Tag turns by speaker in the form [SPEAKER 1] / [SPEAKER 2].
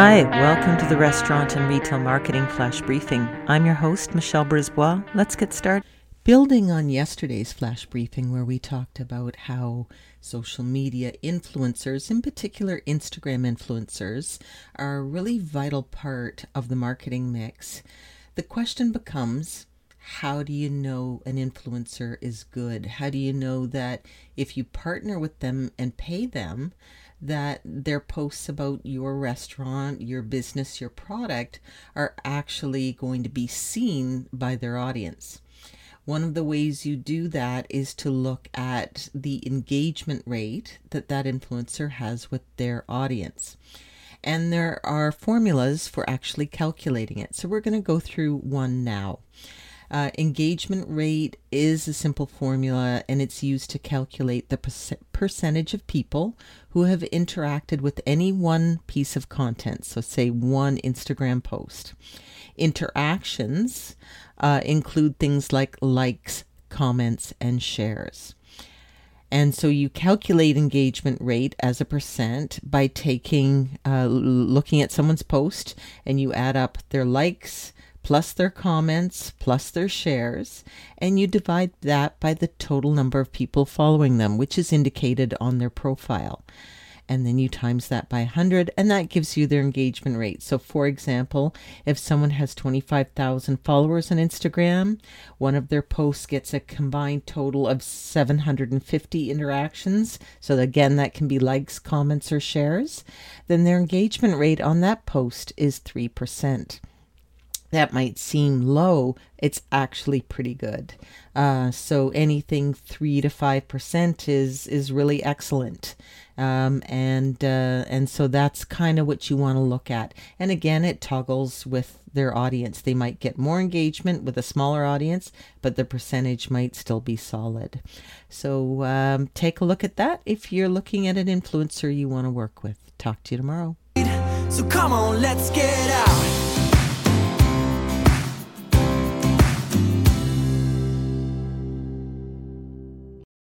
[SPEAKER 1] Hi, welcome to the Restaurant and Retail Marketing Flash Briefing. I'm your host, Michelle Brisbois. Let's get started. Building on yesterday's flash briefing, where we talked about how social media influencers, in particular Instagram influencers, are a really vital part of the marketing mix, the question becomes how do you know an influencer is good? How do you know that if you partner with them and pay them, that their posts about your restaurant, your business, your product are actually going to be seen by their audience. One of the ways you do that is to look at the engagement rate that that influencer has with their audience. And there are formulas for actually calculating it. So we're going to go through one now. Uh, engagement rate is a simple formula and it's used to calculate the percentage of people who have interacted with any one piece of content. So, say one Instagram post. Interactions uh, include things like likes, comments, and shares. And so you calculate engagement rate as a percent by taking, uh, looking at someone's post and you add up their likes, plus their comments, plus their shares, and you divide that by the total number of people following them, which is indicated on their profile. And then you times that by 100, and that gives you their engagement rate. So, for example, if someone has 25,000 followers on Instagram, one of their posts gets a combined total of 750 interactions. So, again, that can be likes, comments, or shares. Then their engagement rate on that post is 3% that might seem low, it's actually pretty good. Uh, so anything three to five percent is is really excellent, um, and uh, and so that's kind of what you want to look at. And again, it toggles with their audience. They might get more engagement with a smaller audience, but the percentage might still be solid. So um, take a look at that if you're looking at an influencer you want to work with. Talk to you tomorrow. So come on, let's get out.